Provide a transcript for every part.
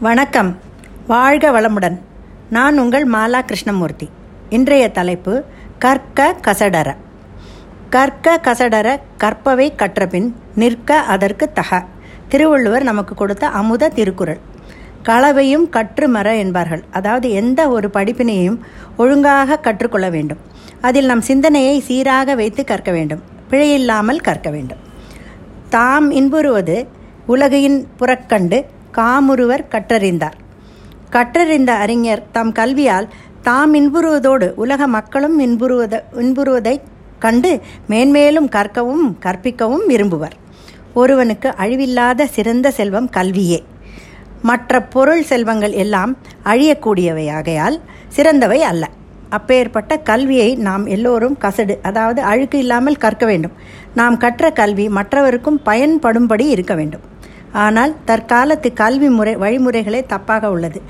வணக்கம். வாழ்க வளமுடன். நான் உங்கள் மாலா கிருஷ்ணமூர்த்தி. இன்றைய தலைப்பு கற்க கசடர கற்க கசடர கற்பவை கற்றபின் நிற்க அதற்கு தக. திருவள்ளுவர் நமக்கு கொடுத்த அமுத திருக்குறள். களவையும் கற்று மர என்பார்கள். அதாவது எந்த ஒரு படிப்பினையும் ஒழுங்காக கற்றுக்கொள்ள வேண்டும். அதில் நம் சிந்தனையை சீராக வைத்து கற்க வேண்டும். பிழையில்லாமல் கற்க வேண்டும். தாம் இன்புறுவது உலகையின் புறக்கண்டு காமுருவர் கற்றறிந்தார். கற்றறிந்த அறிஞர் தம் கல்வியால் தாம் இன்புறுவதோடு உலக மக்களும் இன்புறுவத இன்புறுவதைக் கண்டு மேன்மேலும் கற்கவும் கற்பிக்கவும் விரும்புவர். ஒருவனுக்கு அழிவில்லாத சிறந்த செல்வம் கல்வியே. மற்ற பொருள் செல்வங்கள் எல்லாம் அழியக்கூடியவையாகையால் சிறந்தவை அல்ல. அப்பேற்பட்ட கல்வியை நாம் எல்லோரும் கசடு அதாவது அழுக்கு இல்லாமல் கற்க வேண்டும். நாம் கற்ற கல்வி மற்றவருக்கும் பயன்படும்படி இருக்க வேண்டும். ஆனால் தற்காலத்து கல்வி முறை வழிமுறைகளே தப்பாக உள்ளது.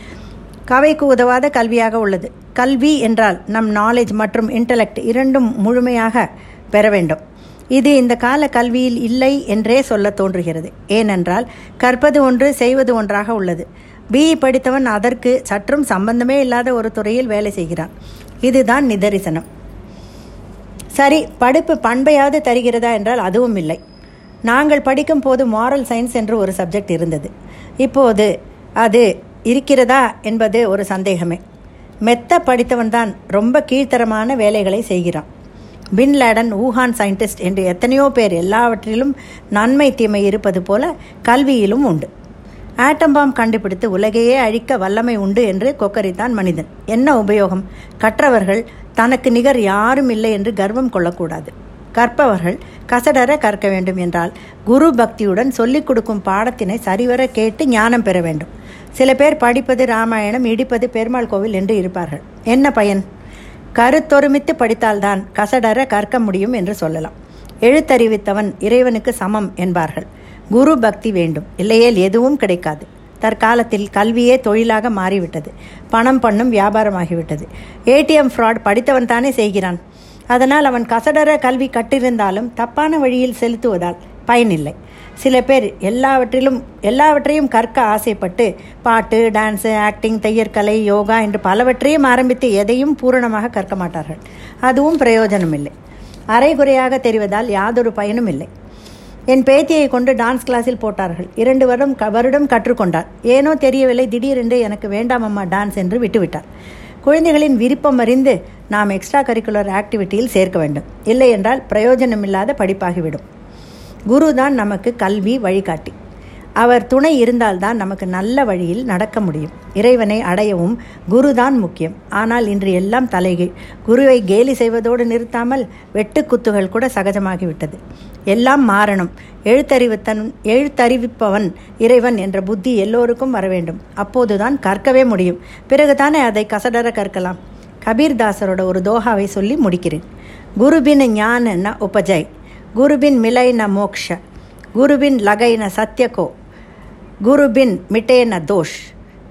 கவைக்கு உதவாத கல்வியாக உள்ளது. கல்வி என்றால் நம் நாலேஜ் மற்றும் இன்டலெக்ட் இரண்டும் முழுமையாக பெற வேண்டும். இது இந்த கால கல்வியில் இல்லை என்றே சொல்ல தோன்றுகிறது. ஏனென்றால் கற்பது ஒன்று செய்வது ஒன்றாக உள்ளது. பிஇ படித்தவன் அதற்கு சற்றும் சம்பந்தமே இல்லாத ஒரு துறையில் வேலை செய்கிறான். இதுதான் நிதரிசனம். சரி படிப்பு பண்பையாவது தருகிறதா என்றால் அதுவும் இல்லை. நாங்கள் படிக்கும் போது மாரல் சயின்ஸ் என்று ஒரு சப்ஜெக்ட் இருந்தது. இப்போது அது இருக்கிறதா என்பது ஒரு சந்தேகமே. மெத்த படித்தவன் தான் ரொம்ப கீழ்த்தரமான வேலைகளை செய்கிறான். பின் லேடன் ஊஹான் சயின்டிஸ்ட் என்று எத்தனையோ பேர் எல்லாவற்றிலும் நன்மை தீமை இருப்பது போல கல்வியிலும் உண்டு. ஆட்டம் பாம் கண்டுபிடித்து உலகையே அழிக்க வல்லமை உண்டு என்று கொக்கரித்தான் மனிதன். என்ன உபயோகம்? கற்றவர்கள் தனக்கு நிகர் யாரும் இல்லை என்று கர்வம் கொள்ளக்கூடாது. கற்பவர்கள் கசடர கற்க வேண்டும் என்றால் குரு பக்தியுடன் சொல்லிக் கொடுக்கும் பாடத்தினை சரிவர கேட்டு ஞானம் பெற வேண்டும். சில பேர் படிப்பது ராமாயணம் இடிப்பது பெருமாள் கோவில் என்று இருப்பார்கள். என்ன பயன்? கருத்தொருமித்து படித்தால்தான் கசடர கற்க முடியும் என்று சொல்லலாம். எழுத்தறிவித்தவன் இறைவனுக்கு சமம் என்பார்கள். குரு பக்தி வேண்டும். இல்லையேல் எதுவும் கிடைக்காது. தற்காலத்தில் கல்வியே தொழிலாக மாறிவிட்டது. பணம் பண்ணும் வியாபாரமாகிவிட்டது. ஏடிஎம் ஃப்ராட் படித்தவன் தானே செய்கிறான். அதனால் அவன் கசடர கல்வி கற்றிருந்தாலும் தப்பான வழியில் செலுத்துவதால் பயனில்லை. சில பேர் எல்லாவற்றிலும் எல்லாவற்றையும் கற்க ஆசைப்பட்டு பாட்டு டான்ஸு ஆக்டிங் தையற்கலை யோகா என்று பலவற்றையும் ஆரம்பித்து எதையும் பூரணமாக கற்க மாட்டார்கள். அதுவும் பிரயோஜனம் இல்லை அரைகுறையாக தெரிவதால் யாதொரு பயனும் இல்லை. என் பேத்தியை கொண்டு டான்ஸ் கிளாஸில் போட்டார்கள். இரண்டு வருடம் வருடம் கற்றுக்கொண்டார். ஏனோ தெரியவில்லை. திடீரென்று எனக்கு வேண்டாம் அம்மா டான்ஸ் என்று விட்டுவிட்டார். குழந்தைகளின் விருப்பம் அறிந்து நாம் எக்ஸ்ட்ரா கரிக்குலர் ஆக்டிவிட்டியில் சேர்க்க வேண்டும். இல்லை என்றால் பிரயோஜனமில்லாத படிப்பாகிவிடும். குரு தான் நமக்கு கல்வி வழிகாட்டி. அவர் துணை இருந்தால்தான் நமக்கு நல்ல வழியில் நடக்க முடியும். இறைவனை அடையவும் குருதான் முக்கியம். ஆனால் இன்று எல்லாம் தலைகீழ் குருவை கேலி செய்வதோடு நிறுத்தாமல் வெட்டுக்குத்துகள் கூட சகஜமாகிவிட்டது. எல்லாம் மாறணும். எழுத்தறிவித்தன் எழுத்தறிவிப்பவன் இறைவன் என்ற புத்தி எல்லோருக்கும் வர வேண்டும் அப்போதுதான் கற்கவே முடியும். பிறகுதானே அதை கசடர கற்கலாம். கபீர்தாசரோட ஒரு தோஹாவை சொல்லி முடிக்கிறேன். குருபின் ஞான ந உபஜய் குருபின் மிலை ந மோக்ஷ குருவின் லகை ந சத்யகோ குருபின் மிட்டேன தோஷ்.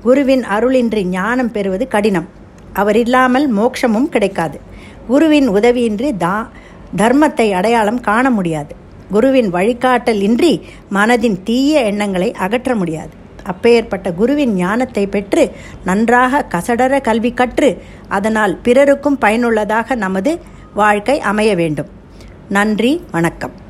குருவின் அருளின்றி ஞானம் பெறுவது கடினம். அவர் இல்லாமல் மோட்சமும் கிடைக்காது. குருவின் உதவியின்றி தா தர்மத்தை அடையாளம் காண முடியாது. குருவின் வழிகாட்டல் இன்றி மனதின் தீய எண்ணங்களை அகற்ற முடியாது. அப்பேற்பட்ட குருவின் ஞானத்தை பெற்று நன்றாக கசடர கல்வி கற்று அதனால் பிறருக்கும் பயனுள்ளதாக நமது வாழ்க்கை அமைய வேண்டும். நன்றி வணக்கம்.